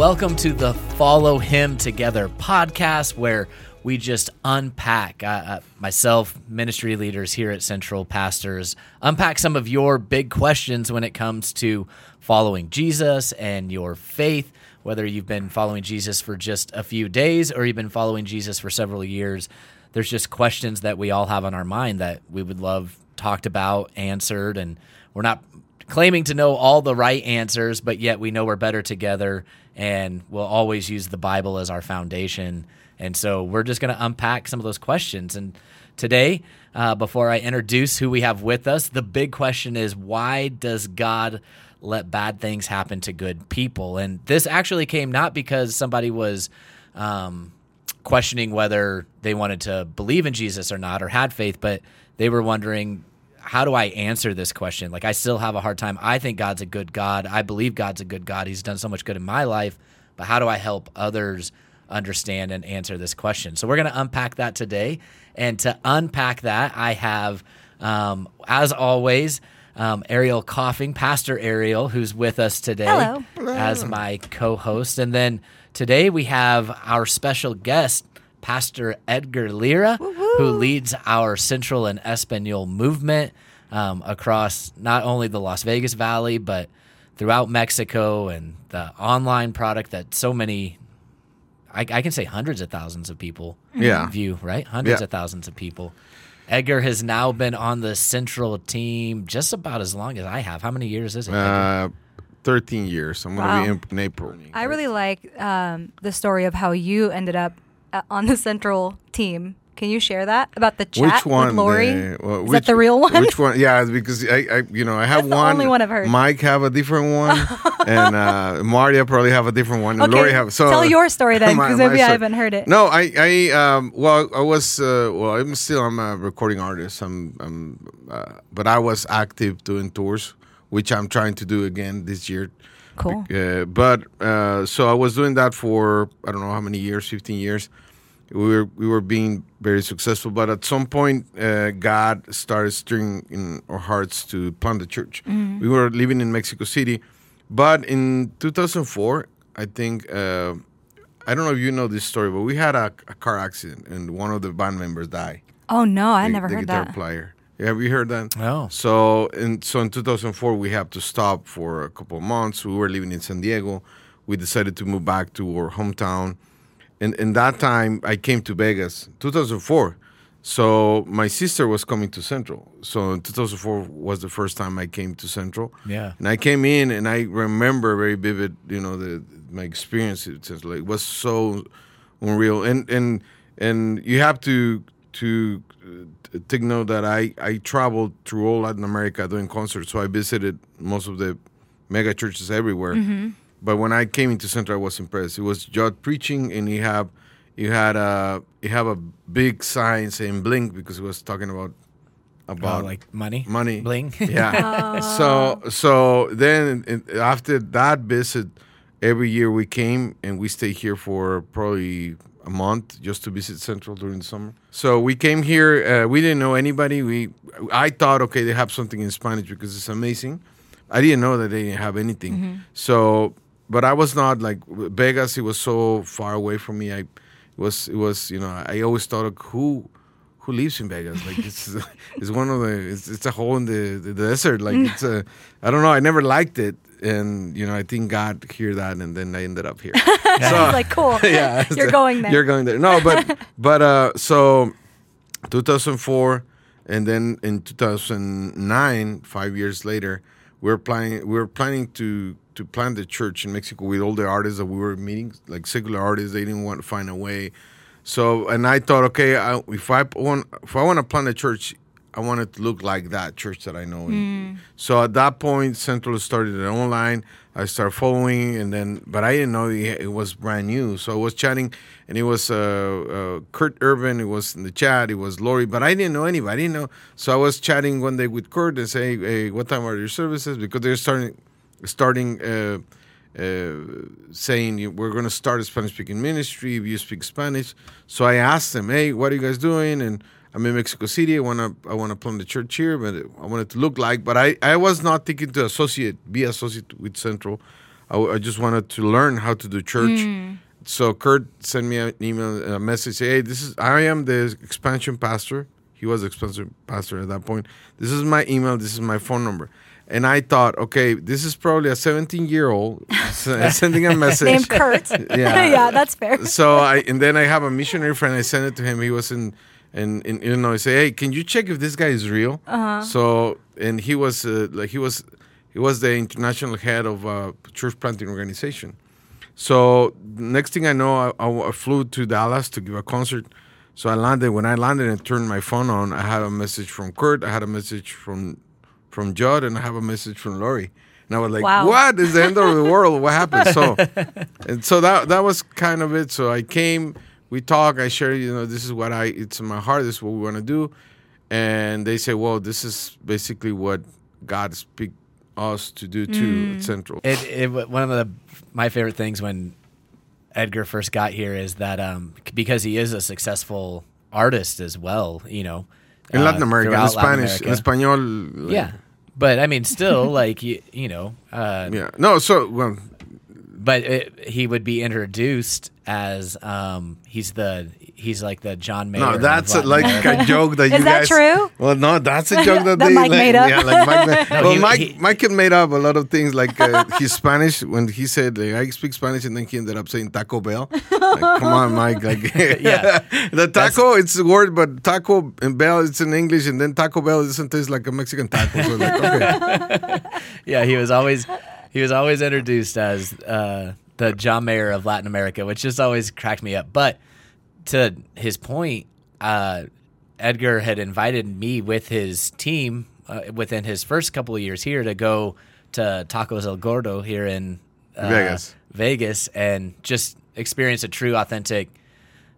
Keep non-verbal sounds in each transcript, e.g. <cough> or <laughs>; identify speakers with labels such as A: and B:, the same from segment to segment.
A: Welcome to the Follow Him Together podcast, where we just unpack, uh, uh, myself, ministry leaders here at Central Pastors, unpack some of your big questions when it comes to following Jesus and your faith, whether you've been following Jesus for just a few days or you've been following Jesus for several years. There's just questions that we all have on our mind that we would love talked about, answered, and we're not claiming to know all the right answers, but yet we know we're better together and we'll always use the Bible as our foundation. And so we're just going to unpack some of those questions. And today, uh, before I introduce who we have with us, the big question is why does God let bad things happen to good people? And this actually came not because somebody was um, questioning whether they wanted to believe in Jesus or not or had faith, but they were wondering how do I answer this question? Like, I still have a hard time. I think God's a good God. I believe God's a good God. He's done so much good in my life, but how do I help others understand and answer this question? So, we're going to unpack that today. And to unpack that, I have, um, as always, um, Ariel Coughing, Pastor Ariel, who's with us today
B: Hello.
A: as my co host. And then today we have our special guest, Pastor Edgar Lira, who leads our Central en Español movement um, across not only the Las Vegas Valley, but throughout Mexico and the online product that so many, I, I can say hundreds of thousands of people
C: Yeah.
A: view, right? Hundreds
C: Yeah.
A: of thousands of people. Edgar has now been on the Central team just about as long as I have. How many years is it?
C: Uh, 13 years. I'm going to be in, in April.
B: I really like um, the story of how you ended up uh, on the central team. Can you share that about the chat
C: Which one?
B: with Lori?
C: the- well,
B: Is that the real one?
C: Which one? Yeah, because I, I you know, I have
B: That's the
C: one.
B: only one I've heard.
C: Mike have a different one, <laughs> and uh, Maria probably have a different one. And
B: Okay,
C: Lori have. So
B: tell your story then, <laughs> 'cause
C: my
B: maybe I haven't heard it.
C: No, I, I, um, well, I was, uh, well, I'm still, I'm a recording artist. I'm, I'm, uh, but I was active doing tours, which I'm trying to do again this year.
B: Cool.
C: Uh, but uh, so I was doing that for I don't know how many years, 15 years. We were we were being very successful, but at some point, uh, God started stirring in our hearts to plant the church. We were living in Mexico City, but in 2004, I think uh, I don't know if you know this story, but we had a, a car accident and one of the band members died.
B: Oh no, I
C: the-
B: never
C: the
B: heard
C: guitar
B: that.
C: player. Yeah, have you heard that?
A: No.
C: So in so in 2004 we had to stop for a couple of months. We were living in San Diego. We decided to move back to our hometown. And in that time I came to Vegas, 2004. So my sister was coming to Central. So in 2004 was the first time I came to Central.
A: Yeah.
C: And I came in and I remember very vivid, you know, the my experience. It just like it was so unreal. And and and you have to to take note that I I traveled through all Latin America doing concerts. So I visited most of the mega churches everywhere. Mm-hmm. But when I came into Central, I was impressed. It was Judd preaching, and he have you had a you have a big sign saying "blink" because he was talking about about
A: Oh, like money?
C: money
A: Bling? <laughs>
C: yeah <laughs> so so then after that visit every year we came and we stayed here for probably a month just to visit central during the summer so we came here uh, we didn't know anybody we i thought okay they have something in spanish because it's amazing i didn't know that they didn't have anything so but i was not like vegas it was so far away from me i was it was you know i always thought of who who lives in Vegas. Like <laughs> it's it's one of the it's, it's a hole in the, the desert. Like it's a I don't know. I never liked it, and you know I think God hear that, and then I ended up here. <laughs>
B: so, like, cool. <laughs>
C: yeah, <laughs>
B: You're going there.
C: You're going there. No, but but uh, so 2004, and then in 2009, five years later, we are planning We're planning to to plant the church in Mexico with all the artists that we were meeting, like secular artists. They didn't want to find a way. So and I thought, okay, I, if I want if I want to plant a church, I want it to look like that church that I know. So at that point, Central started it online. I started following, and then, but I didn't know it it was brand new. So I was chatting, and it was uh, uh, Kurt Urban. It was in the chat. It was Lori, but I didn't know anybody. I didn't know. So I was chatting one day with Kurt and say, "Hey, what time are your services?" Because they're starting, starting. Uh, uh, saying we're going to start a Spanish speaking ministry if you speak Spanish. So I asked them, "Hey, what are you guys doing?" And I'm in Mexico City. I want to I want to plant the church here, but I want it to look like. But I I was not thinking to associate be associated with Central. I just wanted to learn how to do church. Mm. So Kurt sent me an email, a message. Say, hey, this is I am the expansion pastor. He was expansion pastor at that point. This is my email. This is my phone number. And I thought, okay, this is probably a 17 year old <laughs> sending a message.
B: Named Kurt.
C: Yeah. <laughs>
B: yeah, that's fair.
C: so I and then I have a missionary friend. I sent it to him. He was in in, in Illinois. I say, hey, can you check if this guy is real? Uh-huh. So and he was uh, like he was he was the international head of a church planting organization. So next thing I know, I, I flew to Dallas to give a concert. So I landed. When I landed and turned my phone on, I had a message from Kurt. I had a message from from Judd, and I have a message from Lori. And I was like,
B: Wow.
C: "What is the end of the world? What happened?" So, <laughs> and so that that was kind of it. So I came, we talk. I share, you know, this is what I it's in my heart. This is what we want to do, and they say, "Well, this is basically what God speak us to do too at Central."
A: It, it one of the my favorite things when Edgar first got here is that um, because he is a successful artist as well, you know,
C: in
A: uh,
C: Latin America, in
A: throughout Latin
C: Spanish, in español. like-
A: yeah. But I mean, still, <laughs> like you, you know, uh,
C: yeah. No, so well,
A: but it, he would be introduced as um, he's the he's like the John Mayer.
C: no, that's a, like
A: America.
C: a joke that <laughs> you
B: Is that
C: guys.
B: true?
C: Well, no, that's a <laughs> joke that,
B: That
C: they
B: Mike
C: like,
B: made up?
C: Yeah, like Mike. Made, <laughs>
A: No,
C: well,
A: he-
C: Mike,
A: he-
C: Mike had made up a lot of things. Like uh, his Spanish when he said like, I speak Spanish, and then he ended up saying Taco Bell. Like, come on, Mike. Like,
A: Yeah.
C: the taco it's a word, but Taco and Bell it's in English, and then Taco Bell doesn't taste like a Mexican taco. So like, okay.
A: yeah, he was always he was always introduced as uh, the John Mayer of Latin America, which just always cracked me up. But to his point, uh, Edgar had invited me with his team uh, within his first couple of years here to go to Tacos El Gordo here in uh,
C: Vegas.
A: Vegas, and just experience a true, authentic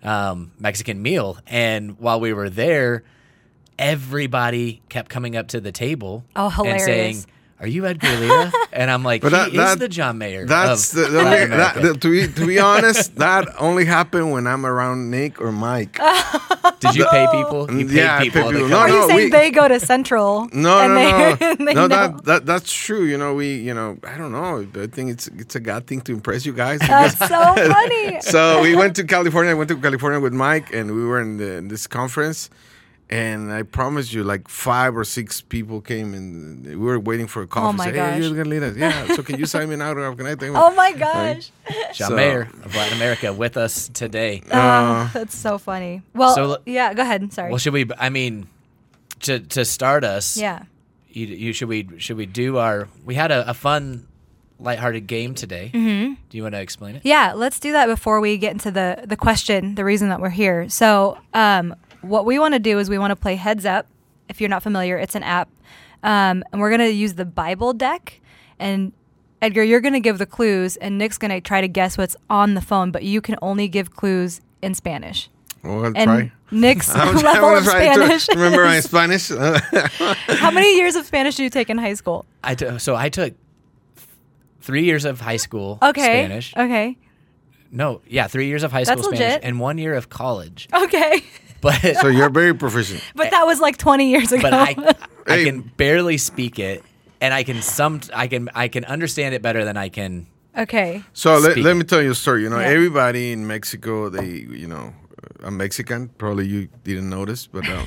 A: um, Mexican meal. And while we were there, everybody kept coming up to the table
B: Oh,
A: and saying, "Are you Edgar Lira?" <laughs> and I'm like,
C: But that-
A: "He
C: that-
A: is the John Mayer."
C: That's
A: of
C: the, the
A: Latin
C: that,
A: America."
C: to be to be <laughs> honest, that only happened when I'm around Nick or Mike. <laughs>
A: Did you pay people? You mm, paid
C: Yeah,
A: people.
C: paid
A: to
C: people. No,
B: Are
A: out.
B: you
C: no,
B: saying
C: we-
B: they go to Central?
C: No,
B: and
C: no,
B: they,
C: no,
B: and they
C: no. That, that that's true. You know, we, you know, I don't know. I think it's it's a God thing to impress you guys.
B: That's so funny.
C: so we went to California. I went to California with Mike, and we were in, the, in this conference. And I promise you, like five or six people came, and we were waiting for a coffee.
B: Oh my
C: Say, hey,
B: gosh.
C: you're gonna lead us. Yeah. So can you sign me an autograph? Can I take one? <laughs>
B: Oh my <laughs> gosh.
A: John
C: So-
A: Mayer of Latin America with us today.
B: Oh, that's so funny. Well,
A: So-
B: yeah, go ahead. Sorry.
A: Well, should we? I mean, to to start us,
B: yeah.
A: You, you should we should we do our? We had a, a fun, lighthearted game today. Mm-hmm. Do you want to explain it?
B: Yeah, let's do that before we get into the the question, the reason that we're here. So, um, what we want to do is we want to play Heads Up. If you're not familiar, it's an app, um, and we're gonna use the Bible deck. And Edgar, you're gonna give the clues, and Nick's gonna try to guess what's on the phone, but you can only give clues in Spanish.
C: Well, I'll
B: And
C: try.
B: Nick's <laughs>
C: I'm
B: level of
C: try to
B: Spanish.
C: remember my <laughs> Spanish. <laughs>
B: How many years of Spanish did you take in high school?
A: I so I took three years of high school
B: Okay.
A: Spanish.
B: Okay.
A: No, yeah, three years of high
B: That's
A: school Spanish and one year of college.
B: Okay.
A: But <laughs>
C: so you're very proficient. <laughs>
B: But that was like 20 years ago.
A: but I <laughs> I
C: Hey.
A: can barely speak it, and I can some I can I can understand it better than I can.
B: okay.
C: So let,
A: Speak
C: let
A: it.
C: me tell you a story. You know,
B: Yeah.
C: everybody in Mexico, they, you know, I'm Mexican. Probably you didn't notice, but um,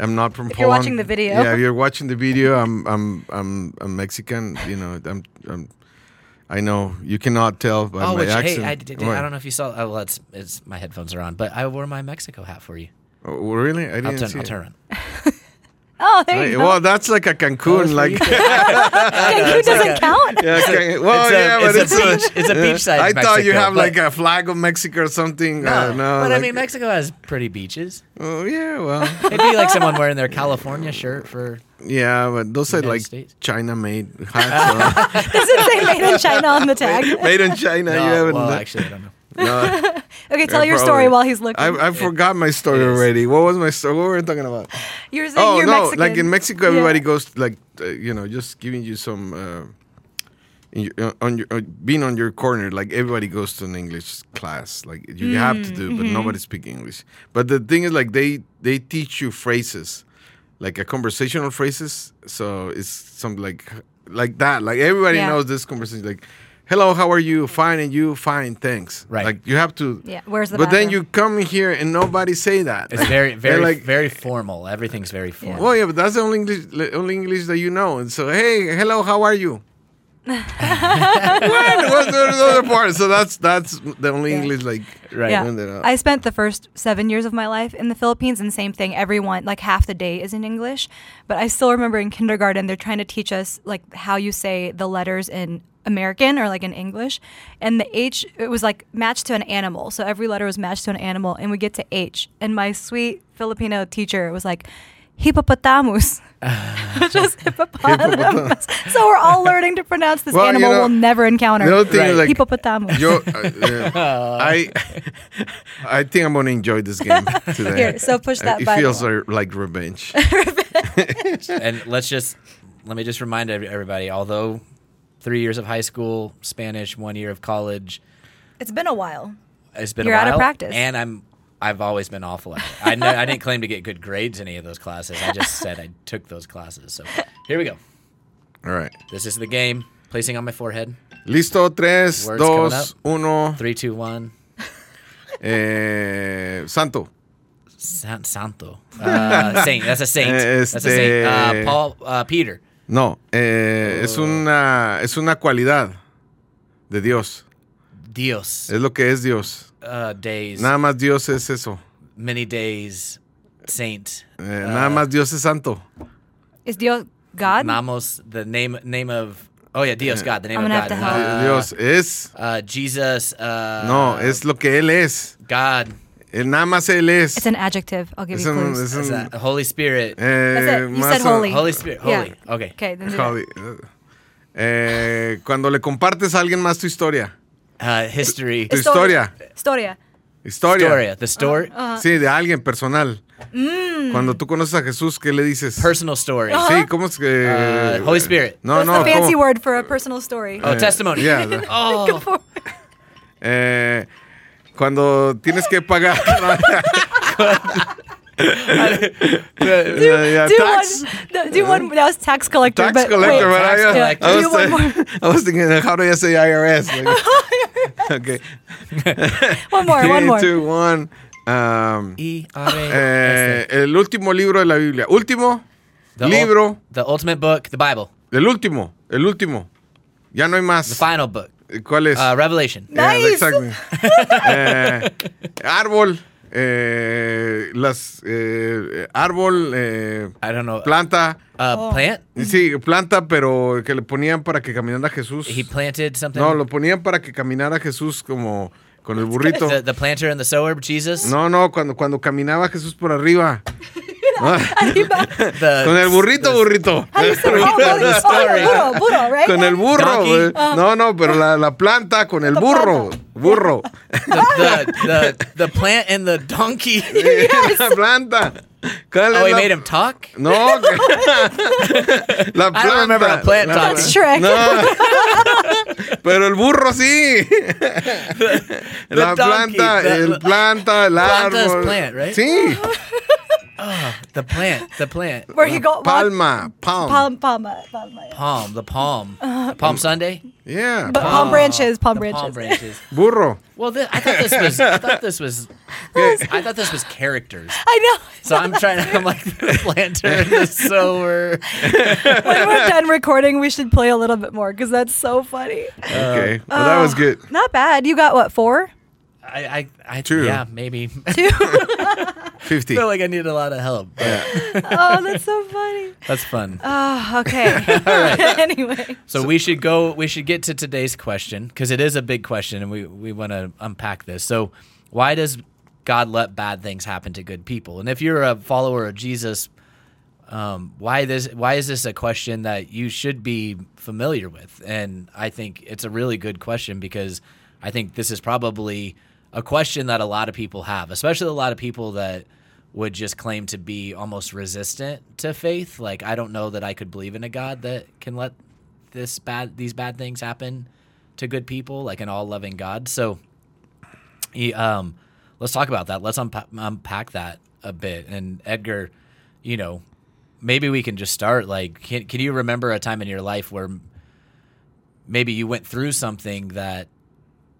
C: I'm not from
B: If you're watching the video.
C: yeah, if you're watching the video, I'm, I'm, I'm, I'm Mexican. You know, I'm, I'm, I know you cannot tell by
A: oh,
C: my
A: which
C: accent.
A: hey, I, did, I don't know if you saw. Oh, well, it's, it's my headphones are on, but I wore my Mexico hat for you.
C: Oh, really? I
A: I'll
C: didn't
A: turn.
C: see
A: I'll turn. <laughs>
B: Oh, there
C: Hey,
B: you go.
C: well, that's like a Cancun, like <laughs>
B: Cancun doesn't
A: like a-
B: count.
C: yeah, Can- well,
A: It's a-
C: yeah, but
A: it's <laughs>
C: it's,
A: a beach- it's a beachside
C: I thought you have like a flag of Mexico or something.
A: No,
C: uh, no
A: but I mean Mexico has pretty beaches.
C: Oh yeah, well,
A: It'd be like someone wearing their California shirt for.
C: yeah, but those are like
A: States.
C: China-made hats.
B: Does it say made in China on the tag?
C: so- made in China. you
A: No,
C: haven't.
A: well,
C: done-
A: actually, I don't know.
C: No, <laughs>
B: Okay, tell
C: Yeah,
B: your story while he's looking.
C: I, I forgot my story already. What was my story? What were we talking about?
B: you were saying
C: Oh
B: you're
C: no,
B: Mexican.
C: like in Mexico, everybody
B: Yeah.
C: goes like uh, you know, just giving you some. Uh, in your, uh, on your uh, being on your corner, like everybody goes to an English class, like you have to do, but nobody speaks English. But the thing is, like they they teach you phrases, like a conversational phrases. So it's something like like that. Like everybody
B: Yeah.
C: knows this conversation. Like, hello, how are you? Fine, and you? Fine, thanks.
A: Right.
C: Like you have to.
B: Yeah, where's the
C: But then you come here and nobody say that.
A: It's very, <laughs> very,
C: like,
A: very formal. Everything's very formal.
C: Well, yeah, but that's the only English, only English that you know. And so, hey, hello, how are you? <laughs> what? What's the the other part? So that's that's the only
B: Yeah.
C: English like
A: Right.
B: Yeah.
C: when they're,
B: I spent the first seven years of my life in the Philippines, and same thing. Everyone, like half the day, is in English. But I still remember in kindergarten, they're trying to teach us like how you say the letters in American or like in English, and the H it was like matched to an animal. So every letter was matched to an animal, and we get to H. And my sweet Filipino teacher was like, hippopotamus. <laughs> <laughs> Which is hippopotamus. so we're all learning to pronounce this
C: Well, you
B: animal
C: know,
B: we'll never encounter.
C: the other thing is
A: Right.
C: like
B: hippopotamus.
C: yo, uh, <laughs> uh, I I think I'm gonna enjoy this game today.
B: Here, so push
C: Uh,
B: that
C: It
B: Bible.
C: feels like, like revenge.
A: and let's just let me just remind everybody. Although three years of high school Spanish, one year of college,
B: It's been a while.
A: it's been
B: You're
A: a
B: out of practice.
A: and I'm I've always been awful at it. I know, I didn't claim to get good grades in any of those classes. I just said I took those classes. So here we go.
C: All right.
A: This is the game. Placing on my forehead.
C: Listo, tres,
A: Words coming
C: dos, uno.
A: Three, two, one.
C: Eh, santo.
A: San- Santo. Uh, saint. That's a saint. <laughs> That's a saint. Uh, Paul. Uh, Peter.
C: No, eh, es una es una cualidad de Dios.
A: Dios.
C: Es lo que es Dios.
A: Uh, days.
C: Nada más Dios es eso.
A: Many days. Saint.
C: Eh, nada más Dios es santo.
B: Is Dios God?
A: Namos. The name name of. Oh yeah, Dios God. The name
B: I'm
A: of God.
B: have to help.
A: Uh,
C: Dios es
A: Uh, Jesus. Uh,
C: no, es lo que él es.
A: God.
C: Él nada más él es.
B: It's an adjective. I'll give
C: Es
B: you
C: un-
B: clues.
C: es
A: Is
C: un-
A: that Holy Spirit.
C: eh,
B: That's it. You said holy.
A: Holy Spirit.
B: Yeah.
A: Holy. Okay.
B: Okay, then.
C: Holy. Eh, cuando le compartes a alguien más tu historia.
A: Uh, history.
C: Tu historia.
B: Historia.
C: Historia.
A: Historia. The story.
B: Uh,
C: Sí, de alguien personal.
B: Mm.
C: Cuando tú conoces a Jesús, ¿qué le dices?
A: Personal story.
C: Sí, ¿cómo es que?
A: Uh, Holy Spirit.
C: No,
B: What's
C: no.
B: the fancy
C: ¿cómo?
B: word for a personal story?
A: Oh, testimony.
C: Yeah, the- <laughs>
A: Oh. <laughs>
C: eh, cuando tienes que pagar. <laughs>
B: do
C: yeah,
B: do
C: tax-
B: one. Do one. That was tax collector.
C: Tax collector,
B: wait,
C: but I,
A: tax
C: I,
A: collector.
C: was
B: one
C: thi- I was thinking, how do I say IRS? <laughs> Like, okay.
B: One more. One
C: Three,
B: more.
C: two, one. Um,
A: E R A
C: eh,
A: S A.
C: el último libro de la Biblia. Último
A: The ul-
C: libro.
A: the ultimate book, the Bible,
C: El último. El último. Ya no hay
A: the
C: más.
A: final book,
C: ¿Cuál es?
A: uh, Revelation.
C: Yeah,
B: Nice.
C: exactly. <laughs> Eh, árbol. eh, las. eh, árbol. eh,
A: I don't know.
C: planta.
A: Uh, plant.
C: Sí, planta, pero que le ponían para que caminara Jesús.
A: He planted something.
C: No, lo ponían para que caminara Jesús como con el <laughs> burrito.
A: the, the planter and the sower, Jesus.
C: No, no, cuando, cuando caminaba Jesús por arriba. <laughs> <laughs>
A: The,
C: con el burrito,
A: the-
C: burrito.
B: Oh, right?
C: Con el burro. Güey. No, no, pero la, la planta con el burro. Burro. <laughs>
A: the, the, the plant and the donkey. <laughs>
C: La planta. ¿Cuál
A: Oh, he
C: la-
A: made him talk.
C: No. la planta.
A: I don't remember a plant
C: La-
A: talking.
B: That's Shrek.
C: No. Pero el burro sí. la
A: donkey,
C: planta,
A: the-
C: el planta, el
A: Planta is
C: árbol.
A: plant, right?
C: Sí.
A: Ah, the plant, the plant.
B: Where he uh, go?
C: Palma, palm.
B: Palm, palma, palma. yeah.
A: Palm, the palm. Uh-huh. Palm Sunday.
C: Yeah.
B: But
C: palm.
B: palm branches, palm
A: The
B: branches.
A: palm branches. <laughs>
C: Burro.
A: Well, th- I thought this was. I thought this was. <laughs> I thought this was characters.
B: I know.
A: So I'm trying to. I'm like the planter and the <laughs> sower.
B: when we're done recording, we should play a little bit more because that's so funny.
C: Okay. Well, that uh, was good.
B: Not bad. You got what four?
A: I, I, I
C: Two.
A: yeah, maybe.
B: Two. <laughs>
C: 50.
A: I feel like I need a lot of help. But <laughs>
B: oh, that's so funny.
A: That's fun.
B: Oh, okay. <laughs> anyway,
A: So, we should go. We should get to today's question because it is a big question, and we we want to unpack this. So, why does God let bad things happen to good people? And if you're a follower of Jesus, um, why this? Why is this a question that you should be familiar with? And I think it's a really good question because I think this is probably a question that a lot of people have, especially a lot of people that would just claim to be almost resistant to faith. Like I don't know that I could believe in a God that can let this bad these bad things happen to good people, like an all loving God. So, he, um, let's talk about that. Let's unpa- unpack that a bit. And Edgar, you know, maybe we can just start. Like, can can you remember a time in your life where maybe you went through something that,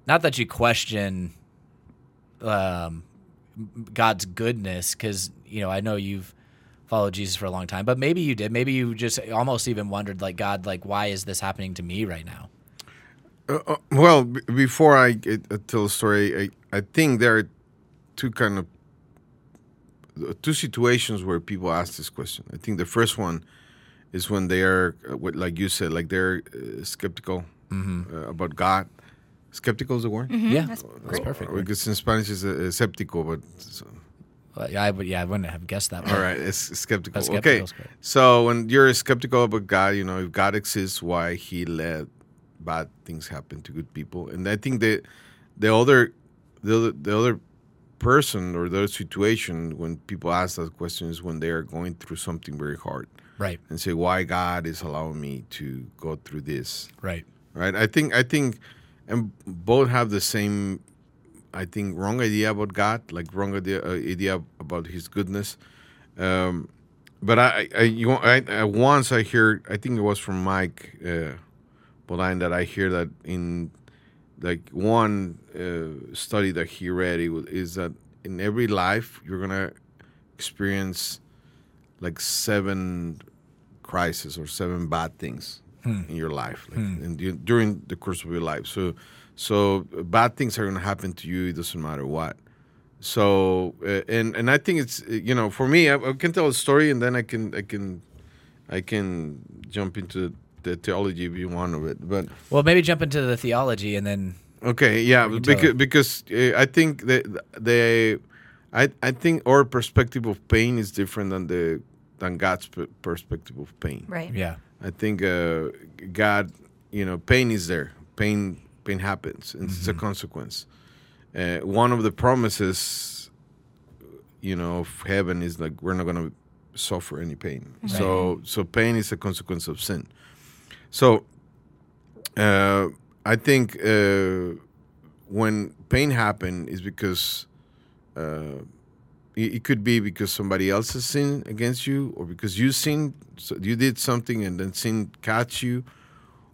A: not that you question um, God's goodness, because you know I know you've followed Jesus for a long time, but maybe you did. Maybe you just almost even wondered, like God, like why is this happening to me right now?
C: Uh, uh, well, b- before I get, uh, tell the story, I, I think there are two kind of uh, two situations where people ask this question. I think the first one is when they are, uh, what- like you said, like they're uh, skeptical uh, about God. Skeptical is the word.
A: Yeah,
B: that's
A: that's perfect.
C: Because in Spanish is uh, escéptico, but so-
A: Well, yeah, I would. Yeah, I wouldn't have guessed that.
C: all right, it's skeptical.
A: But
C: okay, so when you're skeptical about God, you know if God exists, why He let bad things happen to good people? And I think that the other, the other, the other person or the other situation when people ask that question is when they are going through something very hard
A: Right,
C: and say, "Why God is allowing me to go through this?"
A: right,
C: right? I think I think, and both have the same, I think, wrong idea about God, like wrong idea uh, idea about His goodness. Um, but I, I, you, I, I once I heard, I think it was from Mike uh, Bodine that I hear that in like one uh, study that he read is that in every life you're gonna experience like seven crises or seven bad things in your life like in, du- during the course of your life so so bad things are going to happen to you it doesn't matter what so uh, and and i think it's you know for me I, I can tell a story and then i can i can i can jump into the theology if you want of it but
A: Well, maybe jump into the theology and then.
C: Okay, yeah, because because uh, I think that they, I I think our perspective of pain is different than the than God's p- perspective of pain.
B: Right.
A: Yeah,
C: I think uh, God, you know, pain is there. Pain pain happens. and It's a consequence. Uh, one of the promises, you know, of heaven is like we're not gonna suffer any pain. So so pain is a consequence of sin. So uh, I think uh, when pain happen is because uh, it, it could be because somebody else has sinned against you, or because you sinned, so you did something and then sin catch you,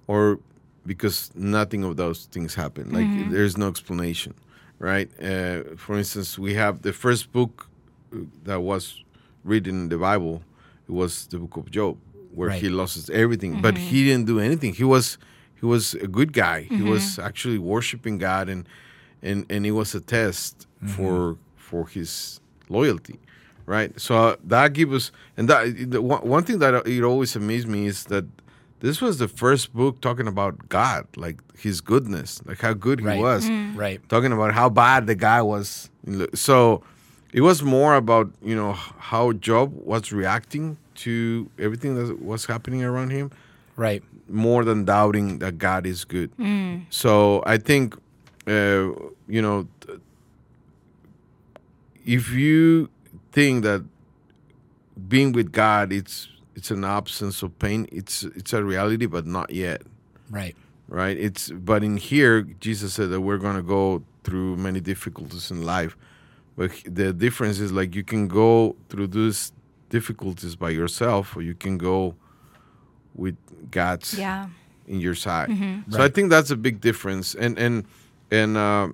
C: or because nothing of those things happened. Like there's no explanation, right? Uh, for instance, we have the first book uh, that was written in the Bible. It was the book of Job, where he
A: Right.
C: lost everything, but he didn't do anything. He was he was a good guy. He was actually worshiping God, and and and it was a test for for his loyalty, right? So uh, that gives us, and that the one, thing that it always amazed me is that this was the first book talking about God, like His goodness, like how good He
A: Right.
C: was,
A: right.
C: talking about how bad the guy was. So it was more about you know how Job was reacting to everything that was happening around him
A: Right.
C: more than doubting that God is good. So I think, uh, you know, th- if you think that being with God it's it's an absence of pain, it's it's a reality, but not yet,
A: Right.
C: right? It's but in here Jesus said that we're gonna go through many difficulties in life, but the difference is like you can go through these difficulties by yourself, or you can go with God's
B: Yeah.
C: in your side. So I think that's a big difference. And and and uh,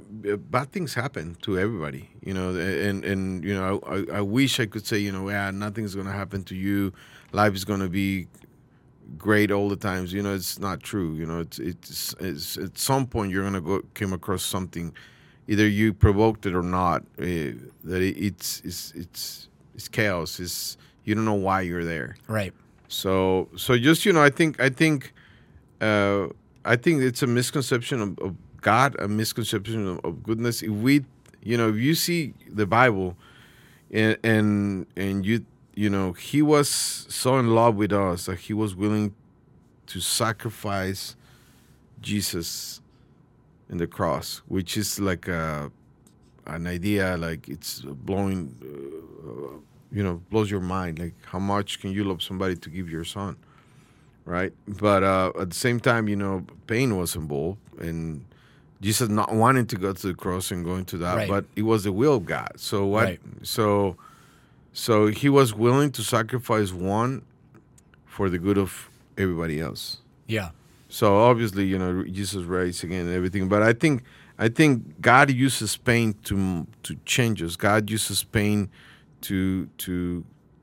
C: bad things happen to everybody, you know. And and you know, I, I wish I could say, you know, yeah, nothing's gonna happen to you. Life is gonna be great all the times. You know, it's not true. You know, it's it's, it's at some point you're gonna go came across something, either you provoked it or not. Uh, that it, it's it's it's it's chaos. It's you don't know why you're there.
A: Right.
C: So so just you know, I think I think uh, I think it's a misconception of, of God, a misconception of, goodness. If we, you know, if you see the Bible, and and and you you know, He was so in love with us that He was willing to sacrifice Jesus in the cross, which is like a an idea like it's blowing. Uh, you know blows your mind like how much can you love somebody to give your son right but uh, at the same time you know pain was involved and jesus not wanting to go to the cross and going to that
A: Right.
C: but it was the will of god so what
A: Right.
C: so so he was willing to sacrifice one for the good of everybody else
A: Yeah.
C: So obviously, you know, Jesus raised again and everything. But I think I think God uses pain to to change us. God uses pain to to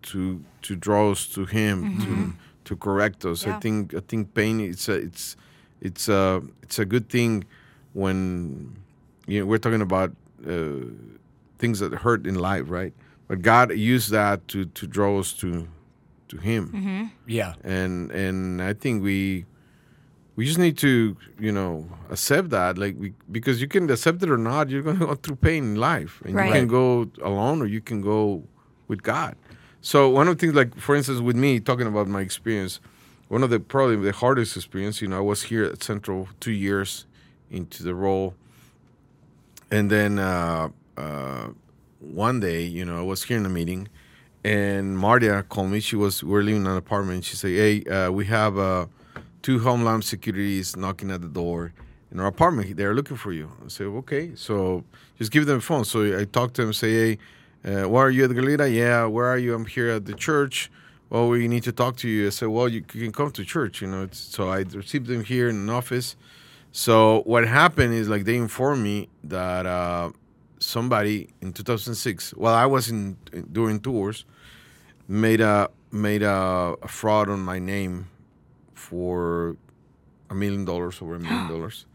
C: to to draw us to Him to mm-hmm. to correct us. I think I think pain it's a it's it's a it's a good thing when you know we're talking about uh, things that hurt in life, right? But God used that to to draw us to to Him
A: Yeah.
C: and and I think we we just need to you know accept that like we because you can accept it or not you're going to go through pain in life and
B: Right.
C: you can go alone or you can go with God so one of the things like for instance with me talking about my experience one of the probably the hardest experience you know I was here at Central two years into the role and then uh, uh, one day, you know, I was here in a meeting, and Martia called me. She was we were living in an apartment. She said, "Hey, uh, we have uh, two Homeland Securities knocking at the door in our apartment. They're looking for you." I said, "Okay." So just give them a phone. So I talked to them. Say, "Hey, uh, where are you at Galita? Yeah, where are you? I'm here at the church." Well, we need to talk to you. I said, "Well, you can come to church." You know, so I received them here in an office. So what happened is like they informed me that uh, somebody in 2006, while I was in, in doing tours, made a made a, a fraud on my name for a million dollars over a million <gasps> dollars.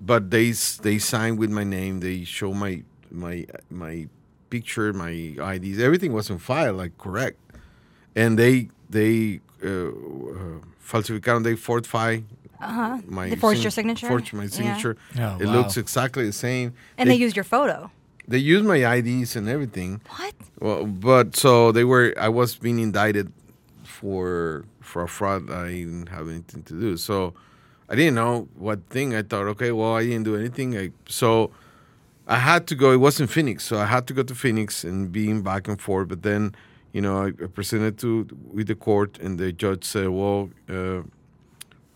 C: But they they signed with my name. They show my my my picture, my IDs, everything was on file, like correct. And they they uh, uh, falsificaron, they fortify
B: Uh-huh.
C: my
B: They forged your signature?
C: Forged my
B: Yeah.
C: signature.
A: Oh,
C: it
A: wow.
C: looks exactly the same.
B: And they, used your photo.
C: they used my IDs and everything.
B: What?
C: Well, but so they were. I was being indicted for for a fraud I didn't have anything to do. So I didn't know what thing. I thought, okay, well, I didn't do anything. I, so I had to go. It was in Phoenix, so I had to go to Phoenix and being back and forth. But then, you know, I, I presented to with the court, and the judge said, well, uh,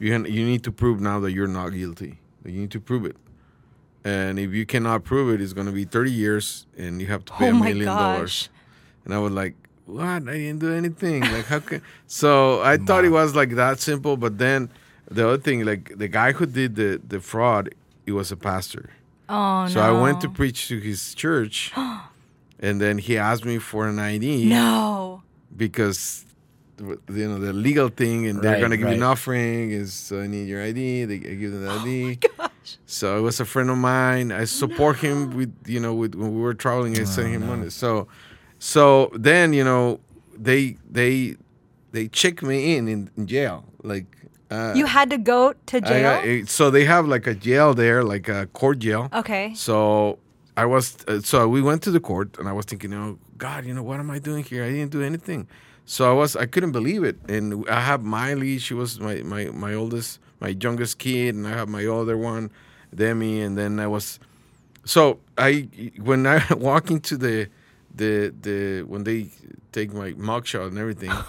C: you can, you need to prove now that you're not guilty. You need to prove it. And if you cannot prove it, it's going to be 30 years, and you have to pay
B: Oh
C: a
B: my
C: million dollars.
B: gosh.
C: And I was like, what? I didn't do anything. Like, how can? <laughs> So I <laughs> thought it was like that simple. But then the other thing, like the guy who did the, the fraud, he was a pastor.
B: Oh,
C: So
B: no.
C: I went to preach to his church. <gasps> and then he asked me for an ID
B: No.
C: because you know the legal thing, and they're
A: Right,
C: gonna give you an offering. Is so I need your ID. They I give them the ID.
B: Oh Gosh.
C: So it was a friend of mine. I support him with you know with when we were traveling. I sent him money. So so then you know they they they check me in in, in jail like. Uh,
B: You had to go to jail?
C: got- eh, so they have like a jail there, like a court jail.
B: okay.
C: So I was, uh, so we went to the court, and I was thinking, oh God, you know what am I doing here? I didn't do anything. So I was, I couldn't believe it. And I have Miley. She was my my my oldest, my youngest kid, and I have my other one, Demi. And then I was, so I when I <laughs> walk into the the the when they take my mugshot and everything. <laughs>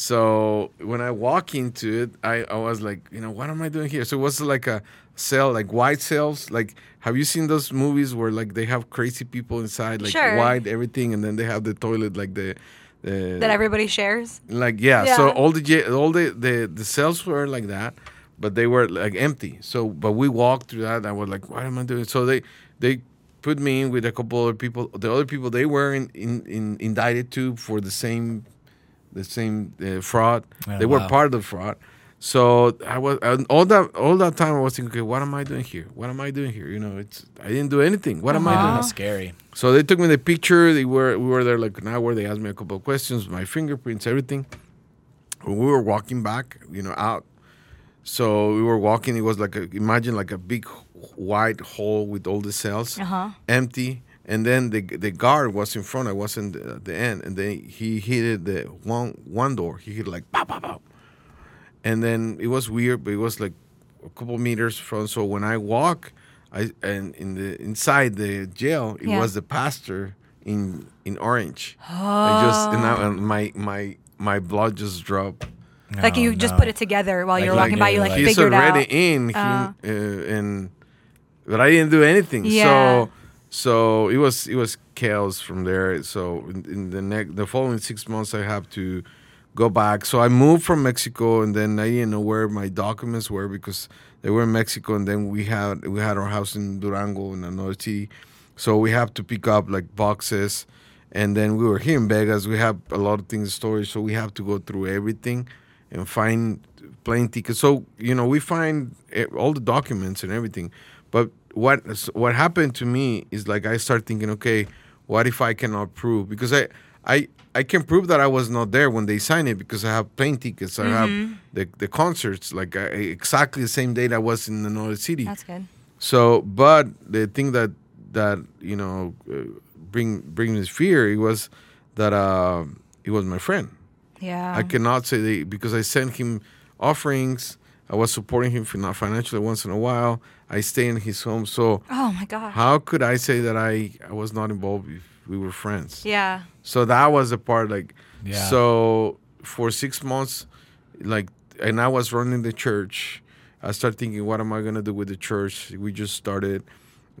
C: So when I walk into it, I, I was like, you know, what am I doing here? So it was like a cell, like white cells. Like, have you seen those movies where like they have crazy people inside, like
B: Sure.
C: white everything, and then they have the toilet, like the, the
B: That everybody shares?
C: like yeah, So all the all the, the the cells were like that, but they were like empty. So but we walked through that. And I was like, what am I doing? So they they put me in with a couple other people. The other people they were in, in, in indicted too for the same the same uh, fraud.
A: Oh,
C: they were part of the fraud. So I was and all that all that time I was thinking, okay, what am I doing here? What am I doing here? You know, it's I didn't do anything. What am I
B: Uh-huh.
C: doing?
A: That's scary.
C: So they took me the picture. They were we were there like an hour. They asked me a couple of questions, my fingerprints, everything. When we were walking back, you know, out. So we were walking. It was like a, imagine like a big white hole with all the cells,
B: Uh-huh.
C: empty. And then the the guard was in front. I was in the, at the end, and then he hit the one one door. He hit like pow pow pow. And then it was weird, but it was like a couple meters from. So when I walk, I and in the inside the jail, it
B: Yeah.
C: was the pastor in in orange. I just and, I, and my my my blood just dropped.
B: like
A: Oh,
B: you just put it together while you're
A: Like-
B: walking by, you like
A: like-
C: he's
B: figured
C: already
B: out.
C: in, he,
B: Uh.
C: uh, and but I didn't do anything.
B: Yeah.
C: So so it was it was chaos from there. So in, in the next the following six months, I have to go back. So I moved from Mexico, and then I didn't know where my documents were because they were in Mexico, and then we had we had our house in Durango in another city, so we have to pick up like boxes, and then we were here in Vegas. We have a lot of things in storage, so we have to go through everything and find plane tickets. So you know we find eh, all the documents and everything, but what what happened to me is like I start thinking, okay, what if I cannot prove because I I I can prove that I was not there when they signed it because I have plane tickets. I have the the concerts like I, exactly the same date I was in another city.
B: That's good.
C: So, but the thing that that you know uh, bring bring this fear it was that uh, it was my friend.
B: Yeah.
C: I cannot say that because I sent him offerings. I was supporting him fin- financially once in a while. I stay in his home. So
B: oh my god,
C: how could I say that I, I was not involved if we were friends?
B: yeah.
C: So that was the part like
A: Yeah.
C: so for six months, like and I was running the church. I started thinking, what am I gonna do with the church? We just started.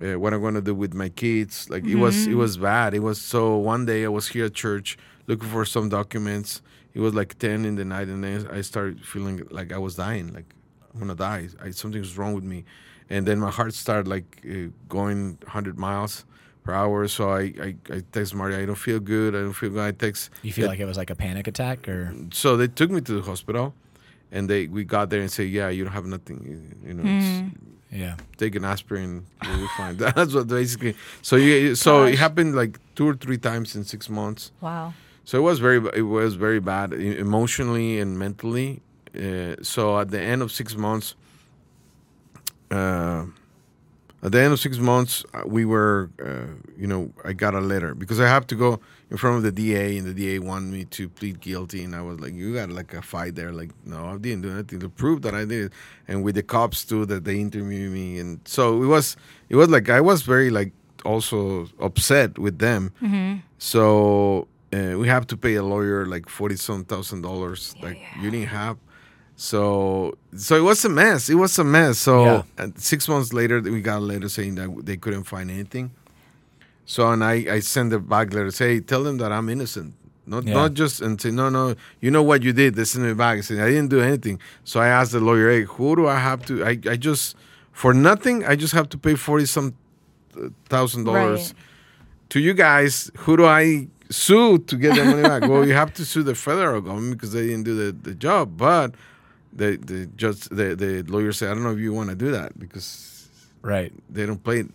C: Uh, what I'm gonna do with my kids? Like it was it was bad. It was so. One day I was here at church looking for some documents. It was like ten in the night, and then I started feeling like I was dying. Like I'm gonna die. I, something was wrong with me, and then my heart started like uh, going 100 miles per hour. So I I, I text Marty. I don't feel good. I don't feel good. I text.
A: You feel like it was like a panic attack, or
C: So they took me to the hospital, and they we got there and say, yeah, you don't have nothing. You, you know, it's,
A: yeah,
C: take an aspirin, you'll be fine. <laughs> That's what basically. So you so it happened like two or three times in six months.
B: Wow.
C: So it was very it was very bad emotionally and mentally. Uh, so at the end of six months, uh, at the end of six months, uh, we were, uh, you know, I got a letter because I have to go in front of the DA, and the DA wanted me to plead guilty, and I was like, "You got like a fight there?" Like, no, I didn't do anything to prove that I did, it. and with the cops too, that they interviewed me, and so it was, it was like I was very like also upset with them. So uh, we have to pay a lawyer like forty some thousand dollars, like you didn't have. So so it was a mess. It was a mess. So
A: Yeah.
C: six months later, we got a letter saying that they couldn't find anything. So and I I sent a back letter say tell them that I'm innocent. Not
A: Yeah.
C: not just and say no no you know what you did. They sent me back. I said I didn't do anything. So I asked the lawyer, hey, who do I have to? I I just for nothing. I just have to pay forty some uh, thousand dollars
B: Right.
C: to you guys, who do I sue to get the money back? <laughs> well, you have to sue the federal government because they didn't do the, the job. But the the judge, the, the lawyer said, I don't know if you want to do that because
A: right,
C: they don't play it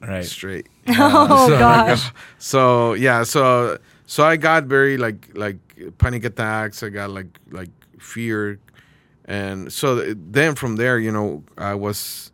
A: right.
C: straight. <laughs>
B: Oh <laughs>
C: so,
B: gosh.
C: So yeah, so so I got very like like panic attacks. I got like like fear, and so then from there, you know, I was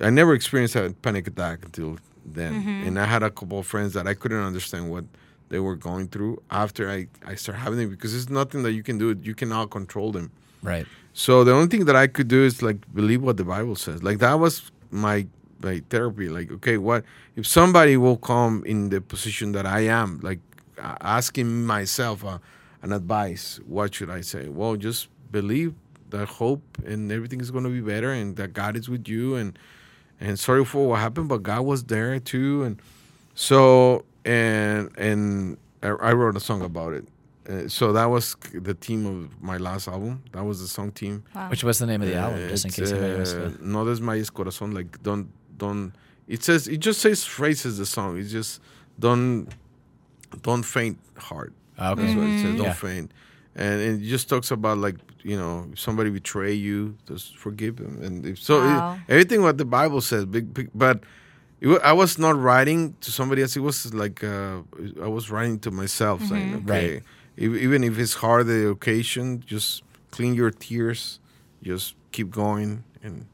C: I never experienced a panic attack until then, mm-hmm. and I had a couple of friends that I couldn't understand what they were going through after I I started having it because it's nothing that you can do. You cannot control them.
A: Right.
C: So the only thing that I could do is like believe what the Bible says. Like that was my my therapy. Like okay, what if somebody will come in the position that I am? Like asking myself uh, an advice. What should I say? Well, just believe that hope and everything is going to be better, and that God is with you. And and sorry for what happened, but God was there too. And so and and I, I wrote a song about it. Uh, so that was the theme of my last album. That was the song team.
A: Which was the name of the album, just in
C: It's,
A: case anybody missed
C: uh,
A: it.
C: No desmayes corazón. Like don't don't. It says it just says phrases the song. It's just don't don't faint heart.
A: Ah, okay.
C: That's what it says. Don't
A: Yeah.
C: faint. And it just talks about like you know if somebody betray you, just forgive them. And if so, it- everything what the Bible says. Big, big but. I was not writing to somebody else. It was like uh, I was writing to myself, saying,
A: Right.
C: "Okay, e- even if it's hard the occasion, just clean your tears, just keep going." And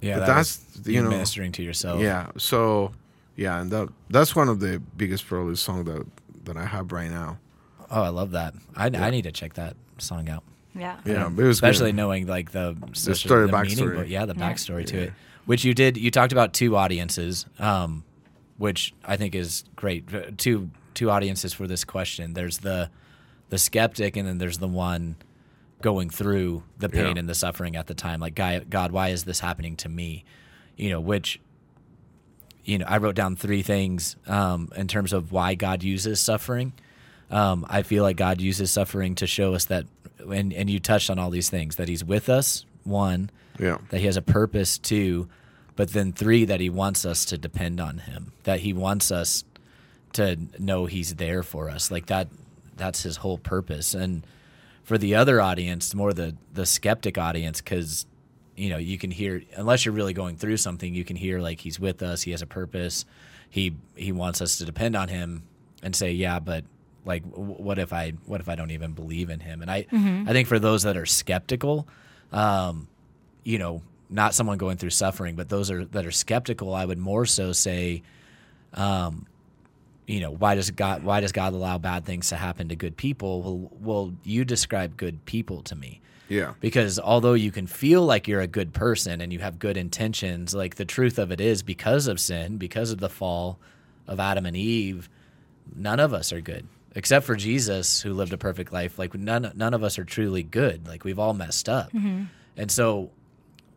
A: Yeah,
C: but
A: that
C: that's
A: was
C: you
A: you
C: know
A: ministering to yourself.
C: yeah so yeah and that that's one of the biggest probably song that that i have right now
A: Oh, I love that. I, I need to check that song out.
B: Yeah.
C: yeah but it was
A: especially
C: good.
A: knowing like the such a-
C: story,
A: the meaning,
C: backstory.
A: but yeah, the
B: Yeah.
A: backstory to
C: Yeah.
A: it. Which you did. You talked about two audiences, um, which I think is great. Two two audiences for this question. There's the the skeptic, and then there's the one going through the pain
C: Yeah.
A: and the suffering at the time. Like, God, why is this happening to me? You know, which you know, I wrote down three things um, in terms of why God uses suffering. Um, I feel like God uses suffering to show us that and and you touched on all these things that he's with us. One,
C: Yeah.
A: that he has a purpose. Two, but then three, that he wants us to depend on him. That he wants us to know he's there for us. Like that. That's his whole purpose. And for the other audience, more the the skeptic audience, because you know you can hear unless you're really going through something, you can hear like he's with us. He has a purpose. He he wants us to depend on him and say, yeah, but like, what if I what if I don't even believe in him? And I I think for those that are skeptical, um, you know, not someone going through suffering, but those are that are skeptical, I would more so say, um, you know, why does God why does God allow bad things to happen to good people? Well, well, you describe good people to me.
C: Yeah.
A: Because although you can feel like you're a good person and you have good intentions, like the truth of it is because of sin, because of the fall of Adam and Eve, none of us are good. Except for Jesus who lived a perfect life. Like none none of us are truly good. Like we've all messed up. Mm-hmm. And so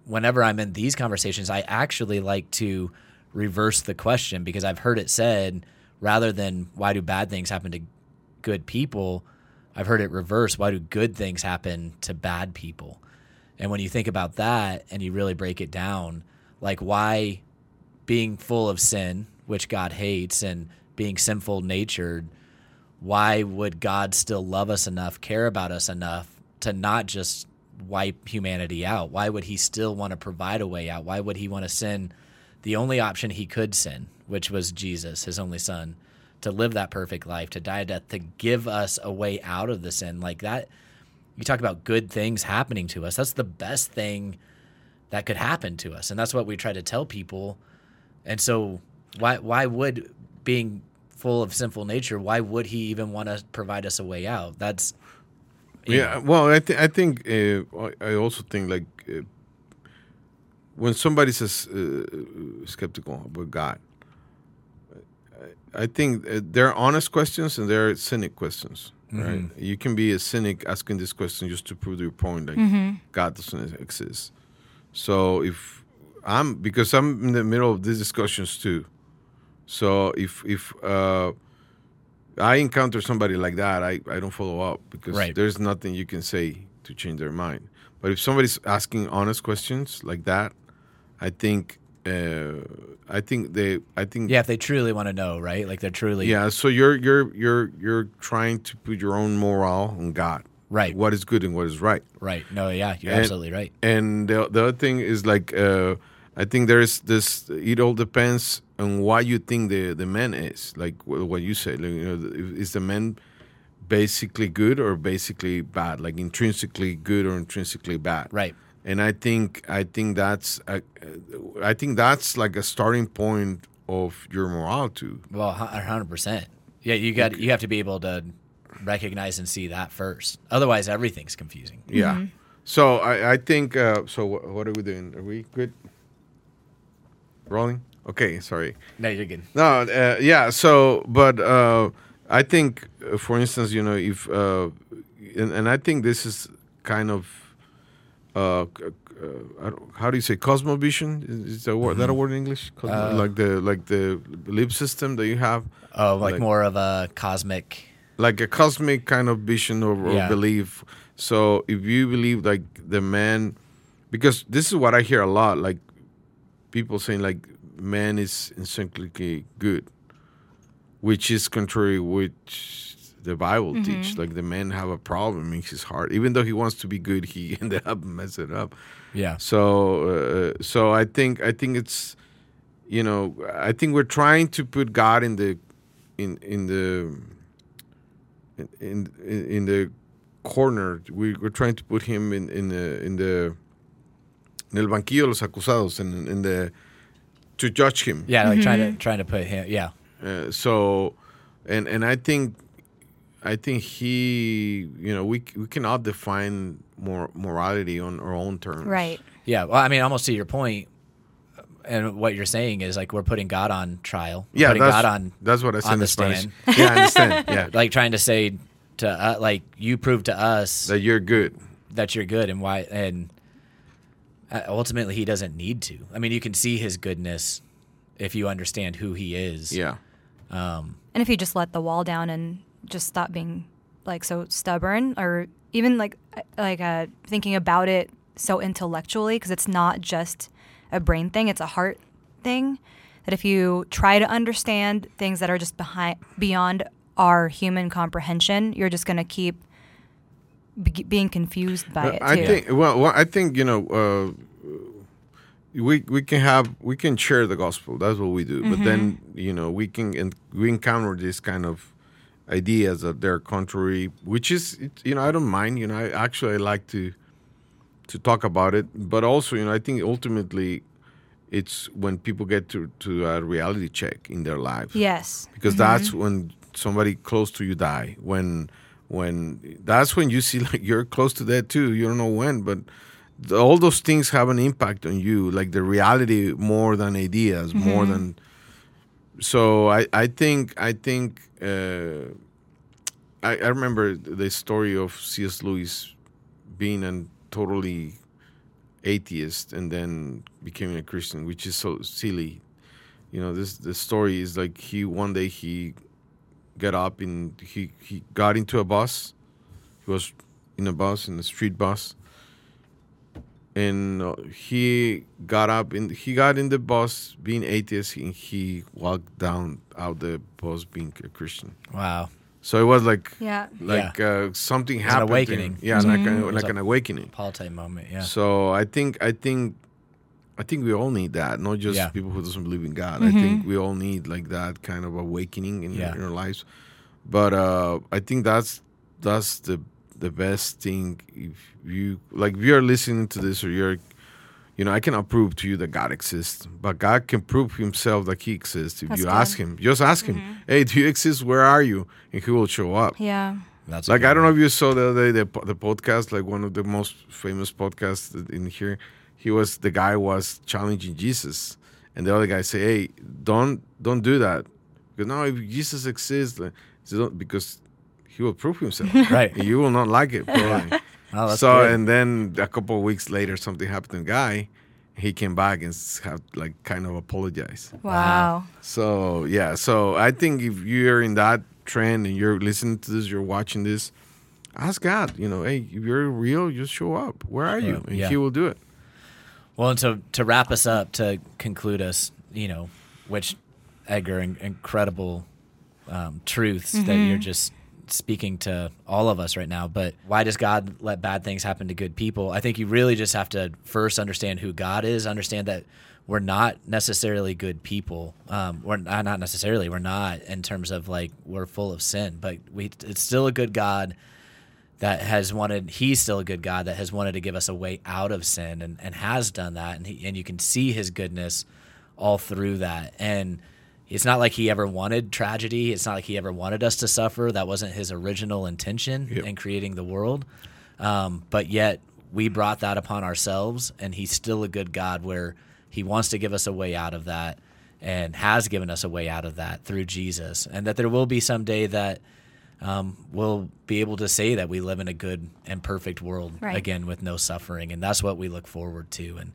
A: whenever I'm in these conversations, I actually like to reverse the question because I've heard it said rather than why do bad things happen to good people, I've heard it reverse. Why do good things happen to bad people? And when you think about that and you really break it down, like why being full of sin, which God hates, and being sinful natured, why would God still love us enough, care about us enough to not just wipe humanity out? Why would he still want to provide a way out? Why would he want to send the only option he could send, which was Jesus, his only son, to live that perfect life, to die a death, to give us a way out of the sin? Like that, you talk about good things happening to us. That's the best thing that could happen to us. And that's what we try to tell people. And so why why would being full of sinful nature, why would he even want to provide us a way out? That's
C: Yeah,
A: know,
C: well, I, th- I think uh, I I also think like uh, when somebody says uh, skeptical about God, I, I think uh, there are honest questions and there are cynic questions. Right? You can be a cynic asking this question just to prove your point, like God doesn't exist. So if I'm because I'm in the middle of these discussions too. So if if uh, I encounter somebody like that, I, I don't follow up because
A: Right.
C: there's nothing you can say to change their mind. But if somebody's asking honest questions like that, I think uh, I think they I think
A: yeah, if they truly want to know, right? Like they're truly
C: yeah. So you're you're you're you're trying to put your own moral on God,
A: Right.
C: What is good and what is right.
A: right. No, yeah, you're
C: And-
A: absolutely right.
C: And the, the other thing is like uh, I think there's this. It all depends on what you think the the man is. Like what you say. Like, you know, is the man basically good or basically bad? Like intrinsically good or intrinsically bad?
A: Right.
C: And I think I think that's a, I think that's like a starting point of your morality.
A: Well, a hundred percent. Yeah, you got you have to be able to recognize and see that first. Otherwise, everything's confusing.
C: Yeah. So I, I think uh, so. What, what are we doing? Are we good? Rolling. Okay. Sorry.
A: No, you're good.
C: No. Uh, yeah. So, but uh, I think, uh, for instance, you know, if uh, and, and I think this is kind of uh, uh, how do you say cosmovision? Is, that, word, that a word in English? Cosmo,
A: Uh,
C: like the like the belief system that you have,
A: Oh, like,
C: Like-
A: more of a cosmic.
C: like a cosmic kind of vision or, or
A: Yeah.
C: belief. So if you believe like the man, because this is what I hear a lot, like people saying like man is intrinsically good, which is contrary which the Bible teach. Like the man have a problem in his heart, even though he wants to be good, he <laughs> ended up messing it up.
A: Yeah.
C: So uh, so I think I think it's you know I think we're trying to put God in the in in the in in, in the corner. We, we're trying to put him in in the in the en el banquillo los acusados in in the to judge him.
A: Yeah, like trying to trying to put him. Yeah.
C: Uh, so, and and I think, I think he, you know, we we cannot define more morality on our own terms.
B: Right.
A: Yeah. Well, I mean, almost to your point, and what you're saying is like we're putting God on trial. We're
C: Yeah,
A: putting
C: that's
A: God on
C: that's what I said
A: on the
C: Spanish.
A: stand.
C: Yeah, I understand. <laughs> Yeah,
A: like trying to say to uh, like you prove to us
C: that you're good.
A: that you're good and why and uh, ultimately he doesn't need to. I mean, you can see his goodness if you understand who he is.
C: Yeah,
A: Um,
B: And if you just let the wall down and just stop being like so stubborn or even like like uh, thinking about it so intellectually because it's not just a brain thing; it's a heart thing. That if you try to understand things that are just behind beyond our human comprehension, you're just going to keep be- being confused by
C: Well,
B: it
C: I think well, well, I think you know uh, we we can have we can share the gospel. That's what we do. But then
B: Mm-hmm.
C: you know we can and we encounter this kind of ideas that they're contrary, which is you know I don't mind. You know I actually I like to to talk about it, but also you know I think ultimately it's when people get to to a reality check in their life
B: yes.
C: because that's mm-hmm. when somebody close to you die when when that's when you see <laughs> like you're close to that too you don't know when but the, all those things have an impact on you like the reality more than ideas more mm-hmm. than so i i think i think uh I, I remember the story of cs lewis being a totally atheist and then becoming a christian which is so silly. You know this the story is like he one day he got up and he he got into a bus. He was in a bus in a street bus and uh, he got up and he got in the bus being atheist and he walked down out the bus being a christian
A: Wow.
C: so it was like
B: Yeah.
C: like uh, something
A: an
C: happened to him.
A: awakening.
C: yeah like, a, like an awakening
A: Paul type moment. Yeah.
C: so I think I think I think we all need that, not just
A: Yeah.
C: people who doesn't believe in God. I think we all need like that kind of awakening in,
A: Yeah.
C: in our lives. But uh, I think that's that's the the best thing. If you like, if you're listening to this, or you're, you know, I cannot prove to you that God exists, but God can prove Himself that He exists. If
B: That's
C: you
B: good.
C: ask Him, just ask Him, mm-hmm. "Hey, do you exist? Where are you?" And He will show up.
B: Yeah.
A: That's
C: Like I don't
A: one.
C: know if you saw the other day the the podcast, like one of the most famous podcasts in here. He was the guy was challenging Jesus, and the other guy say, "Hey, don't don't do that, because now if Jesus exists, like, so don't- because he will prove himself, <laughs>
A: Right.
C: You will not like it, probably." <laughs>
A: Oh,
C: so
A: good.
C: and then a couple of weeks later, something happened to the guy. He came back and s- have like kind of apologize.
B: Wow.
C: So yeah, so I think if you're in that trend and you're listening to this, you're watching this, ask God. You know, hey, if you're real, just show up. Where are you? And
A: yeah.
C: He will do it.
A: Well, and to to wrap us up, to conclude us, you know, which Edgar, in, incredible um, truths that you're just speaking to all of us right now. But why does God let bad things happen to good people? I think you really just have to first understand who God is, understand that we're not necessarily good people. Um, we're not, not necessarily. We're not in terms of like we're full of sin, but we it's still a good God that has wanted he's still a good god that has wanted to give us a way out of sin and, and has done that and he, and you can see his goodness all through that and it's not like he ever wanted tragedy it's not like he ever wanted us to suffer that wasn't his original intention
C: Yep.
A: in creating the world um, but yet we brought that upon ourselves and he's still a good god where he wants to give us a way out of that and has given us a way out of that through jesus and that there will be someday that um, we'll be able to say that we live in a good and perfect world
B: Right.
A: again with no suffering, and that's what we look forward to. And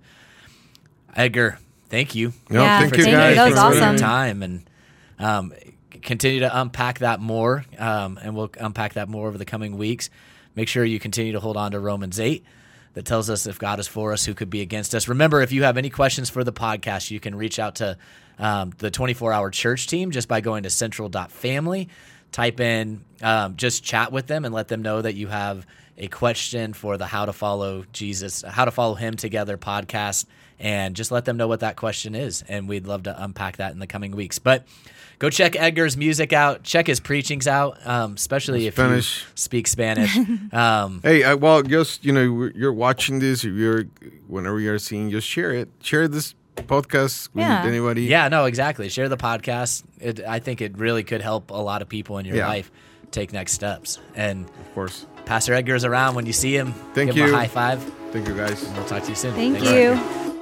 A: Edgar, thank you.
C: No,
B: Yeah,
C: thank
A: for
C: you
B: thank you. That was
C: for
A: taking
C: having
B: awesome.
A: time and um, continue to unpack that more, um, and we'll unpack that more over the coming weeks. Make sure you continue to hold on to Romans eight. That tells us if God is for us, who could be against us. Remember, if you have any questions for the podcast, you can reach out to um, the 24 hour church team just by going to central.family. Type in, um, just chat with them and let them know that you have a question for the How to Follow Jesus, How to Follow Him Together podcast, and just let them know what that question is. And we'd love to unpack that in the coming weeks. But go check Edgar's music out, check his preachings out, um, especially if
C: Spanish.
A: you speak Spanish. <laughs> um,
C: Hey, I, well, just you know, you're watching this. If you're, whenever you're seeing, just share it. Share this podcast with
B: Yeah.
C: anybody.
A: Yeah, no, exactly. Share the podcast. It, I think it really could help a lot of people in your
C: Yeah.
A: life take next steps. And
C: of course.
A: Pastor Edgar's around when you see him.
C: Thank
A: give him
C: you.
A: a high five.
C: Thank you, guys.
A: We'll talk to you soon.
B: Thank
A: Thanks,
B: you.
A: Edgar.